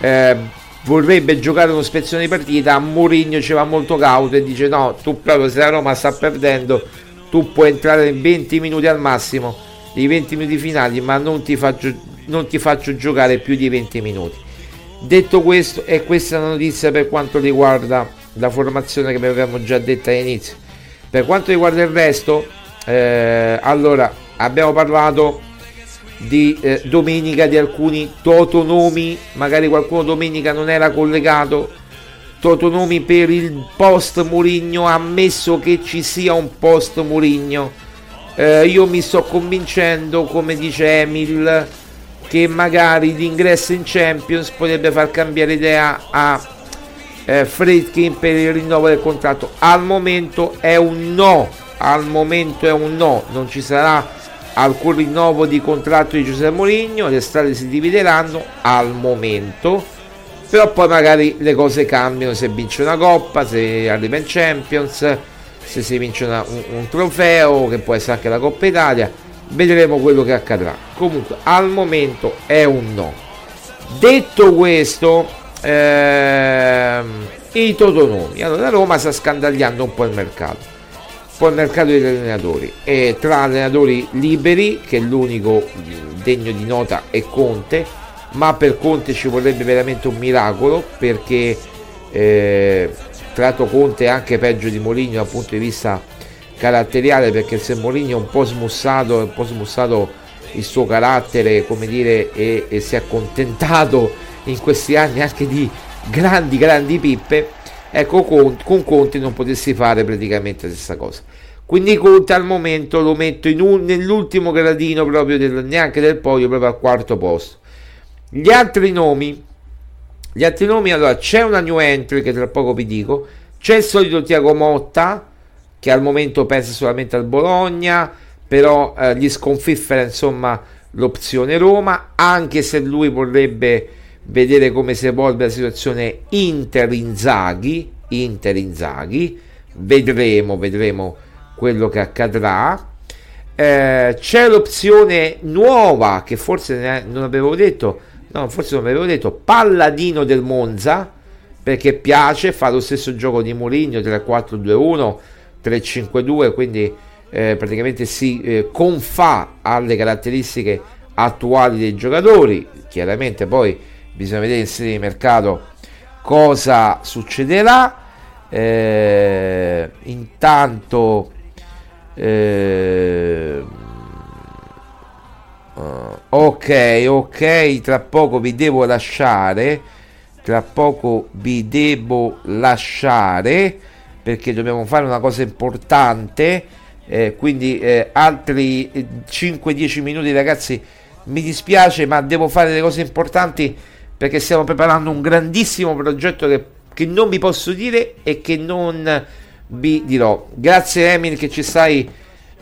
eh, vorrebbe giocare uno spezzone di partita Mourinho ci va molto cauto e dice no tu proprio se la Roma sta perdendo tu puoi entrare in 20 minuti al massimo i 20 minuti finali ma non ti faccio, non ti faccio giocare più di 20 minuti. Detto questo e questa è la notizia per quanto riguarda la formazione che avevamo già detta all'inizio per quanto riguarda il resto, eh, allora abbiamo parlato di eh, domenica di alcuni totonomi, magari qualcuno domenica non era collegato. Totonomi per il post Murigno, ammesso che ci sia un post Murigno. Eh, io mi sto convincendo, come dice Emil, che magari l'ingresso in Champions potrebbe far cambiare idea a eh, Fredkin per il rinnovo del contratto. Al momento è un no, al momento è un no, non ci sarà alcun rinnovo di contratto di Giuseppe Mourinho, le strade si divideranno al momento, però poi magari le cose cambiano se vince una coppa, se arriva in Champions, se si vince una, un, un trofeo, che può essere anche la Coppa Italia, vedremo quello che accadrà. Comunque al momento è un no. Detto questo, ehm, i totonomi. Allora Roma sta scandagliando un po' il mercato, un po' il mercato degli allenatori e tra allenatori liberi, che è l'unico degno di nota, è Conte, ma per Conte ci vorrebbe veramente un miracolo perché eh, tra l'altro Conte è anche peggio di Moligno dal punto di vista caratteriale perché se Mourinho è un po' smussato, un po' smussato il suo carattere, come dire, e, e si è accontentato in questi anni anche di grandi, grandi pippe, ecco con, con Conte non potessi fare praticamente la stessa cosa. Quindi Conte al momento lo metto un, nell'ultimo gradino proprio del, neanche del podio, proprio al quarto posto. Gli altri nomi, gli altri nomi, allora c'è una new entry che tra poco vi dico, c'è il solito Tiago Motta che al momento pensa solamente al Bologna, però eh, gli sconfiffera insomma l'opzione Roma, anche se lui vorrebbe vedere come si evolve la situazione Inter Inzaghi, Inter Inzaghi, vedremo, vedremo quello che accadrà. Eh, c'è l'opzione nuova che forse non avevo detto, no, forse non avevo detto, Palladino del Monza, perché piace, fa lo stesso gioco di Mourinho 3-4-2-1, 3-5-2, quindi eh, praticamente si eh, confà alle caratteristiche attuali dei giocatori. Chiaramente poi bisogna vedere in sede di mercato cosa succederà. Eh, intanto eh, ok ok tra poco vi devo lasciare. Tra poco vi devo lasciare perché dobbiamo fare una cosa importante. Eh, quindi eh, altri 5-10 eh, minuti ragazzi mi dispiace ma devo fare delle cose importanti perché stiamo preparando un grandissimo progetto che, che non vi posso dire e che non vi dirò. Grazie Emil che ci stai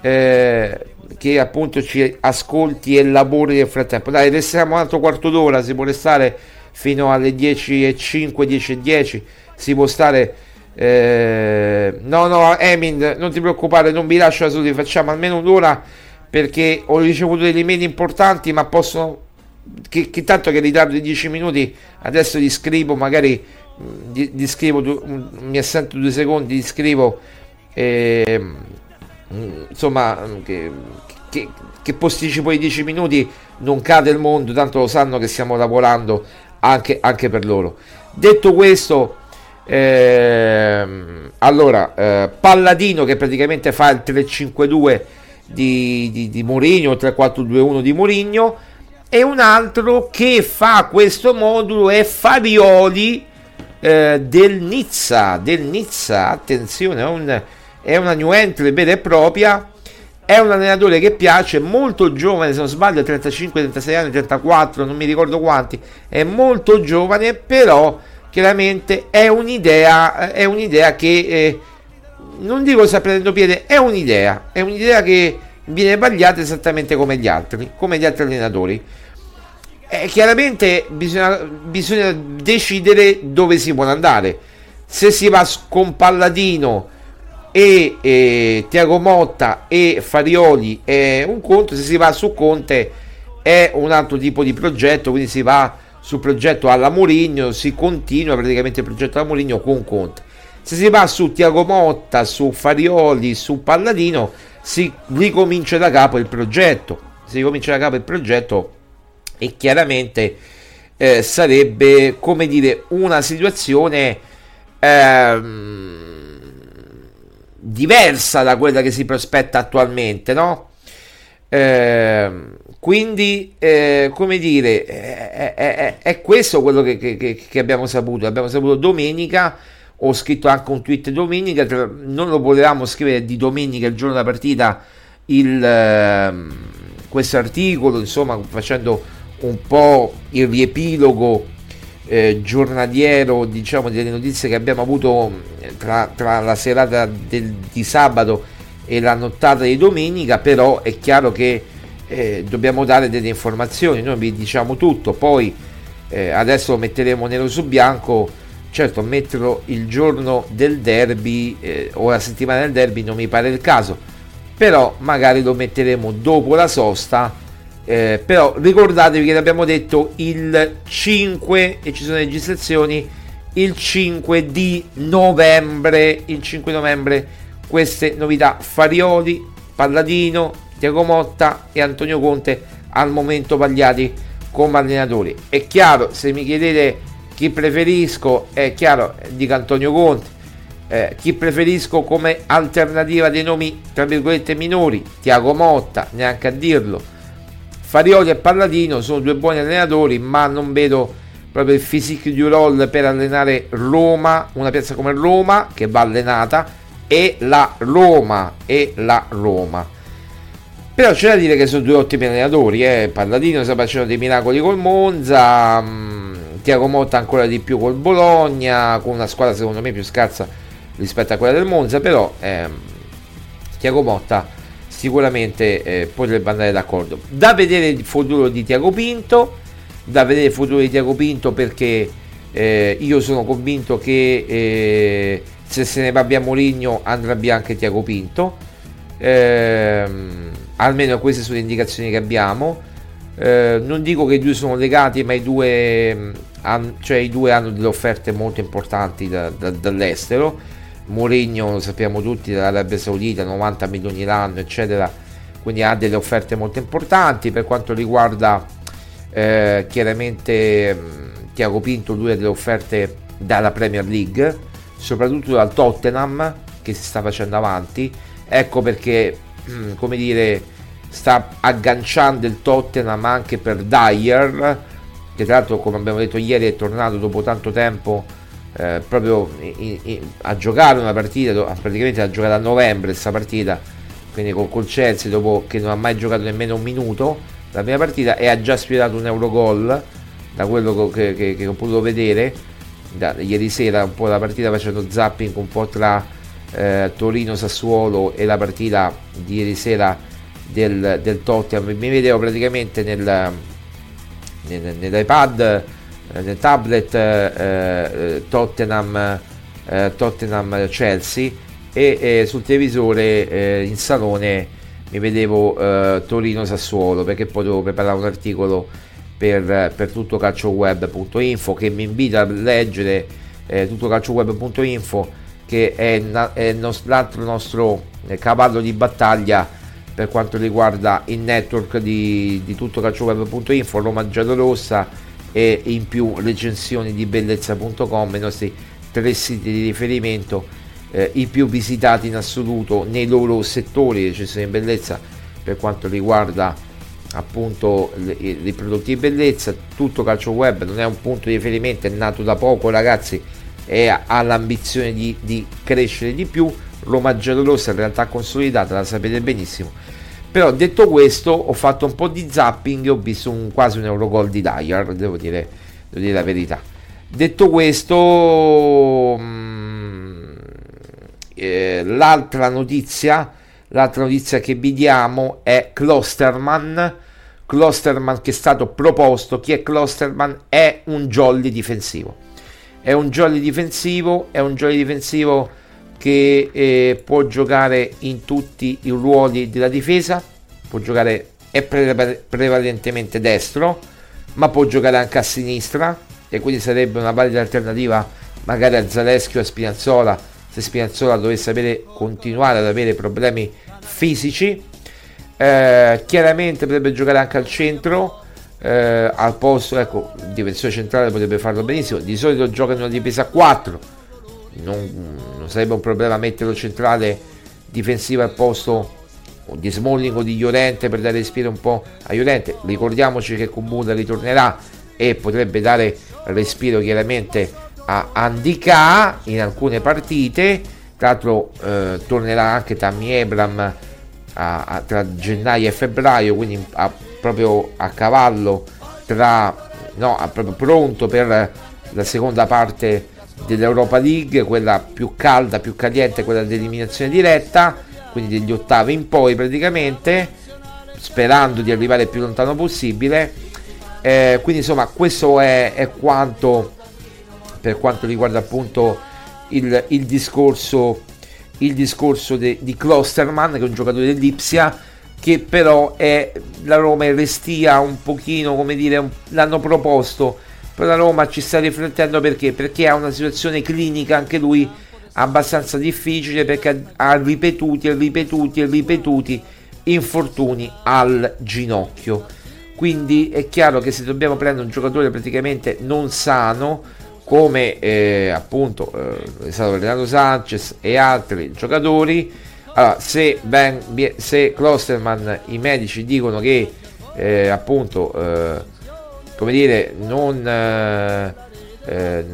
eh, che appunto ci ascolti e lavori nel frattempo. Dai restiamo un altro quarto d'ora si può restare fino alle 10.05 10.10 si può stare eh, no no Emin non ti preoccupare non vi lascio da soli facciamo almeno un'ora perché ho ricevuto delle email importanti ma possono che, che tanto che ritardo di 10 minuti adesso gli scrivo magari gli, gli scrivo mi assento due secondi gli scrivo eh, insomma che, che, che posticipo i 10 minuti non cade il mondo tanto lo sanno che stiamo lavorando anche, anche per loro. Detto questo eh, allora eh, Palladino che praticamente fa il 3-5-2 di, di, di Mourinho 3-4-2-1 di Mourinho e un altro che fa questo modulo è Farioli eh, del Nizza del Nizza attenzione è, un, è una new entry vera e propria è un allenatore che piace, molto giovane, se non sbaglio, 35, 36 anni, 34, non mi ricordo quanti, è molto giovane, però chiaramente è un'idea, è un'idea che eh, non dico sta prendendo piede, è un'idea, è un'idea che viene vagliata esattamente come gli altri, come gli altri allenatori. E chiaramente bisogna, bisogna decidere dove si vuole andare. Se si va con Palladino e, e Tiago Motta e Farioli è un conto, se si va su Conte è un altro tipo di progetto, quindi si va sul progetto alla Mourinho, si continua praticamente il progetto alla Mourinho con Conte. Se si va su Tiago Motta, su Farioli, su Palladino, si ricomincia da capo il progetto. Si ricomincia da capo il progetto e chiaramente eh, sarebbe, come dire, una situazione ehm, diversa da quella che si prospetta attualmente, no? Eh, quindi, eh, come dire, è, è, è questo quello che, che, che, abbiamo saputo. Abbiamo saputo domenica, ho scritto anche un tweet domenica, non lo volevamo scrivere di domenica, il giorno della partita, il, eh, questo articolo, insomma, facendo un po' il riepilogo eh, giornaliero diciamo delle notizie che abbiamo avuto eh, tra, tra la serata del, di sabato e la nottata di domenica però è chiaro che eh, dobbiamo dare delle informazioni noi vi diciamo tutto poi eh, adesso lo metteremo nero su bianco certo metterlo il giorno del derby eh, o la settimana del derby non mi pare il caso. Però magari lo metteremo dopo la sosta. Eh, però ricordatevi che l'abbiamo detto il 5 e ci sono registrazioni il 5 di novembre il 5 novembre. Queste novità Farioli, Palladino, Tiago Motta e Antonio Conte al momento pagliati come allenatori. È chiaro se mi chiedete chi preferisco è chiaro dico Antonio Conte eh, chi preferisco come alternativa dei nomi tra virgolette minori, Tiago Motta, neanche a dirlo. Farioli e Palladino sono due buoni allenatori, ma non vedo proprio il physique du roll per allenare Roma, una piazza come Roma che va allenata e la Roma e la Roma. Però c'è da dire che sono due ottimi allenatori, eh. Palladino sta facendo dei miracoli col Monza, mh, mm, Tiago Motta ancora di più col Bologna, con una squadra secondo me più scarsa rispetto a quella del Monza, però ehm, Tiago Motta sicuramente eh, potrebbe andare d'accordo. Da vedere il futuro di Tiago Pinto, da vedere il futuro di Tiago Pinto perché eh, io sono convinto che eh, se se ne va via Moligno andrà via anche Tiago Pinto. Ehm, almeno queste sono le indicazioni che abbiamo. Eh, non dico che i due sono legati, ma i due, han, cioè i due hanno delle offerte molto importanti da, da, dall'estero. Mourinho lo sappiamo tutti dall'Arabia Saudita 90 milioni l'anno eccetera. Quindi ha delle offerte molto importanti. Per quanto riguarda eh, chiaramente Tiago Pinto lui ha delle offerte dalla Premier League soprattutto dal Tottenham che si sta facendo avanti. Ecco perché come dire sta agganciando il Tottenham anche per Dyer che tra l'altro come abbiamo detto ieri è tornato dopo tanto tempo eh, proprio in, in, a giocare una partita, praticamente ha giocato a novembre questa partita, quindi col, col Chelsea dopo che non ha mai giocato nemmeno un minuto la prima partita e ha già sfiorato un Eurogol da quello che, che, che ho potuto vedere da, ieri sera un po' la partita facendo zapping un po' tra eh, Torino Sassuolo e la partita di ieri sera del, del Tottenham mi vedevo praticamente nel, nel, nell'iPad eh, nel tablet eh, eh, Tottenham, Tottenham Chelsea e sul televisore in salone mi vedevo Torino Sassuolo perché poi dovevo preparare un articolo per, per tuttocalcioweb.info che mi invita a leggere eh, tuttocalcioweb.info che è, è nos- l'altro nostro cavallo di battaglia per quanto riguarda il network di, di tuttocalcioweb.info Roma Giallorossa e in più recensioni di bellezza.com, i nostri tre siti di riferimento, eh, i più visitati in assoluto nei loro settori recensioni di bellezza per quanto riguarda appunto i prodotti di bellezza. Tutto Calcio Web non è un punto di riferimento, è nato da poco ragazzi e ha l'ambizione di, di crescere di più. Roma Giallorossa in realtà consolidata, la sapete benissimo però detto questo, ho fatto un po' di zapping e ho visto un, quasi un Eurogol di Dyer, devo dire, devo dire la verità. Detto questo, mh, mm, eh, l'altra notizia, l'altra notizia che vi diamo è Klosterman. Klosterman che è stato proposto. Chi è Klosterman? È un jolly difensivo. È un jolly difensivo, è un jolly difensivo che eh, può giocare in tutti i ruoli della difesa, può giocare è pre- prevalentemente destro, ma può giocare anche a sinistra e quindi sarebbe una valida alternativa magari a Zaleschi o a Spinazzola se Spinazzola dovesse avere, continuare ad avere problemi fisici. Eh, chiaramente potrebbe giocare anche al centro. Eh, al posto, ecco, difensore centrale potrebbe farlo benissimo. Di solito gioca in una difesa a 4 non, non sarebbe un problema metterlo centrale difensivo al posto di Smalling o di Llorente per dare respiro un po' a Llorente. Ricordiamoci che Comuda ritornerà e potrebbe dare respiro chiaramente a Andika in alcune partite. Tra l'altro eh, tornerà anche Tammy Ebram a, a, tra gennaio e febbraio quindi a, proprio a cavallo tra no, proprio pronto per la seconda parte dell'Europa League, quella più calda, più caliente, quella dell'eliminazione diretta, quindi degli ottavi in poi praticamente, sperando di arrivare il più lontano possibile. Eh, quindi insomma questo è, è, quanto per quanto riguarda appunto il, il discorso, il discorso de, di Klosterman che è un giocatore dell'Ipsia che però è la Roma Restia un pochino come dire un, l'hanno proposto però la Roma ci sta riflettendo perché? Perché ha una situazione clinica anche lui abbastanza difficile perché ha ripetuti e ripetuti e ripetuti infortuni al ginocchio. Quindi è chiaro che se dobbiamo prendere un giocatore praticamente non sano, come eh, appunto eh, è stato Renato Sanchez e altri giocatori. Allora, se, ben, se Klosterman i medici dicono che eh, appunto eh, come dire non, eh, eh,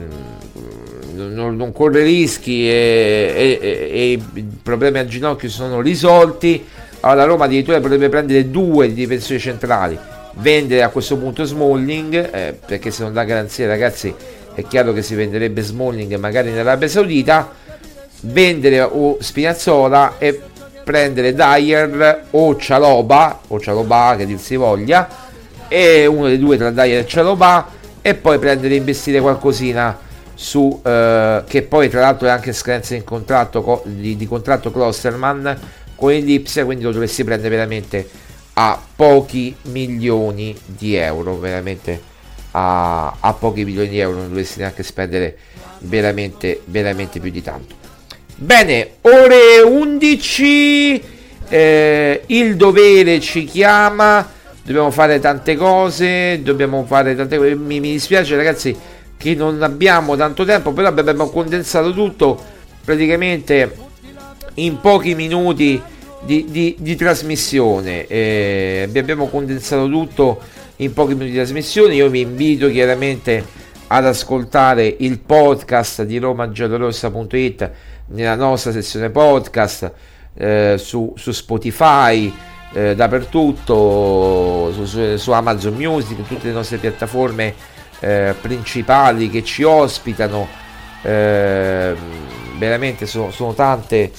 non, non, corre rischi e, e, e, i problemi al ginocchio sono risolti, allora Roma addirittura potrebbe prendere due di difensori centrali, vendere a questo punto Smalling, perché se non dà garanzia ragazzi è chiaro che si venderebbe Smalling magari in Arabia Saudita, vendere o Spinazzola e prendere Dyer o Cialoba, o Cialoba che dir si voglia, e uno dei due tra Dyer e Cialoba, e poi prendere e investire qualcosina su eh, che poi tra l'altro è anche scadenza in di, di contratto Klosterman con il Lipsia quindi lo dovresti prendere veramente a pochi milioni di euro veramente a, a pochi milioni di euro non dovresti neanche spendere veramente, veramente più di tanto. Bene, ore 11, eh, il dovere ci chiama, dobbiamo fare tante cose, dobbiamo fare tante cose, mi, mi dispiace ragazzi che non abbiamo tanto tempo, però abbiamo condensato tutto praticamente in pochi minuti di, di, di trasmissione, eh, abbiamo condensato tutto in pochi minuti di trasmissione. Io vi invito chiaramente ad ascoltare il podcast di romagiallorossa.it nella nostra sezione podcast eh, su, su, Spotify, eh, dappertutto, su, su, su, Amazon Music, tutte le nostre piattaforme eh, principali che ci ospitano. Ehm, veramente sono, sono tante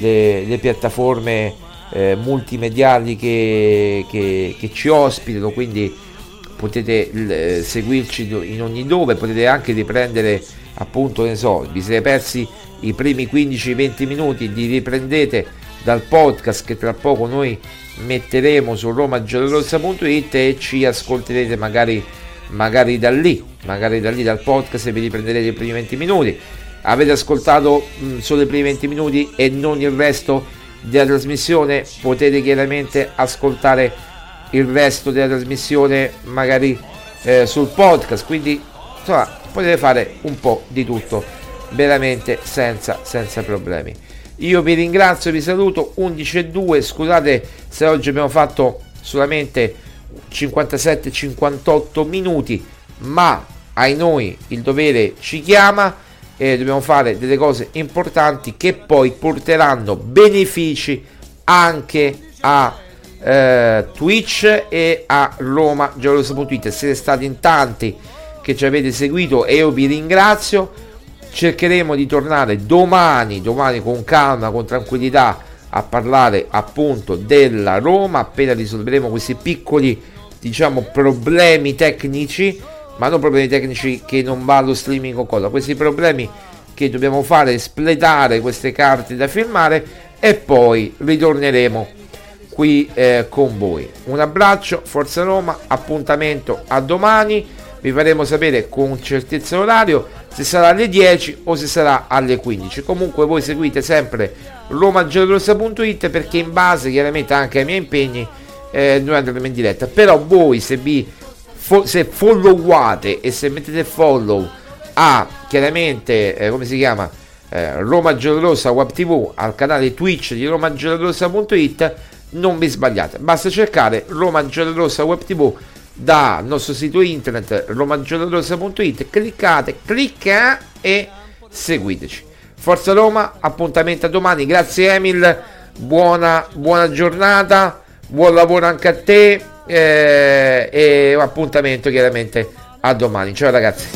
le, le piattaforme eh, multimediali che, che, che, ci ospitano, quindi potete eh, seguirci in ogni dove, potete anche riprendere appunto, ne so, vi siete persi i primi 15-20 minuti, li riprendete dal podcast che tra poco noi metteremo su romagiallorossa.it e ci ascolterete magari, magari da lì, magari da lì dal podcast e vi riprenderete i primi 20 minuti. Avete ascoltato mh, solo i primi 20 minuti e non il resto della trasmissione, potete chiaramente ascoltare il resto della trasmissione magari eh, sul podcast quindi insomma potete fare un po' di tutto veramente senza, senza problemi io vi ringrazio vi saluto 11 e 2 scusate se oggi abbiamo fatto solamente 57-58 minuti ma ai noi il dovere ci chiama e dobbiamo fare delle cose importanti che poi porteranno benefici anche a eh, Twitch e a Roma Geoloso.it. Siete stati in tanti che ci avete seguito e io vi ringrazio. Cercheremo di tornare domani, domani con calma, con tranquillità a parlare appunto della Roma. Appena risolveremo questi piccoli diciamo problemi tecnici ma non problemi tecnici che non va allo streaming o cosa. Questi problemi che dobbiamo fare espletare queste carte da firmare e poi ritorneremo qui eh, con voi. Un abbraccio, Forza Roma, appuntamento a domani, vi faremo sapere con certezza l'orario se sarà alle 10 o se sarà alle 15. Comunque voi seguite sempre romagiallorossa.it perché in base chiaramente anche ai miei impegni eh, noi andremo in diretta. Però voi se vi fo- se followate e se mettete follow a chiaramente eh, come si chiama eh, Roma Giallorossa Web TV al canale Twitch di romagiallorossa.it non vi sbagliate, basta cercare Roma Giallorossa Web TV dal nostro sito internet romagiallorossa.it, cliccate, clicca e seguiteci. Forza Roma, appuntamento a domani, grazie Emil, buona, buona giornata, buon lavoro anche a te eh, e appuntamento chiaramente a domani. Ciao ragazzi.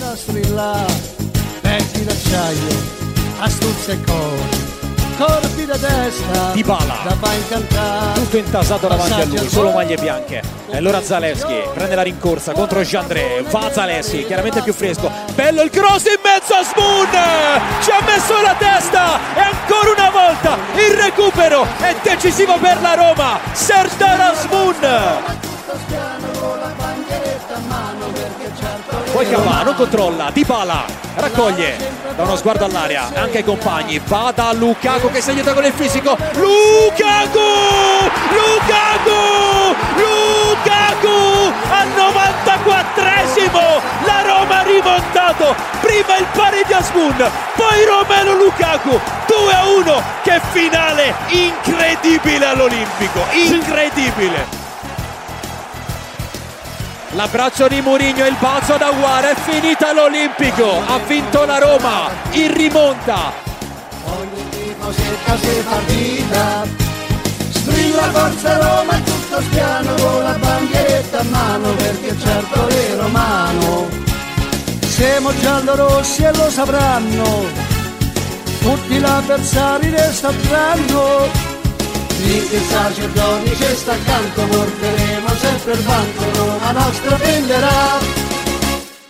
Corpi da destra Di Bala Tutto intasato davanti a lui Solo maglie bianche E allora Zaleschi prende la rincorsa contro Jandré. Va Zaleschi chiaramente più fresco. Bello il cross in mezzo a Spoon! Ci ha messo la testa E ancora una volta il recupero È decisivo per la Roma. Serdar Spoon poi Cavano controlla, Dybala raccoglie, da uno sguardo all'aria, anche ai compagni, va da Lukaku che si aiuta con il fisico, Lukaku! Lukaku! Lukaku! Al 94esimo la Roma ha rimontato. Prima il pari di Asmun, poi Romelo Lukaku. 2 a 1. Che finale incredibile all'Olimpico. Incredibile. L'abbraccio di Mourinho e il balzo da Guara è finita l'Olimpico. Ha vinto la Roma in rimonta. Ogni tifo cerca se partita Strilla forza Roma e tutto spiano Con la bandieretta a mano perché certo è romano Siamo giallorossi e lo sapranno Tutti gli avversari ne sapranno Finché il sacerdoti ci sta accanto Porteremo sempre il banco Roma nostra prenderà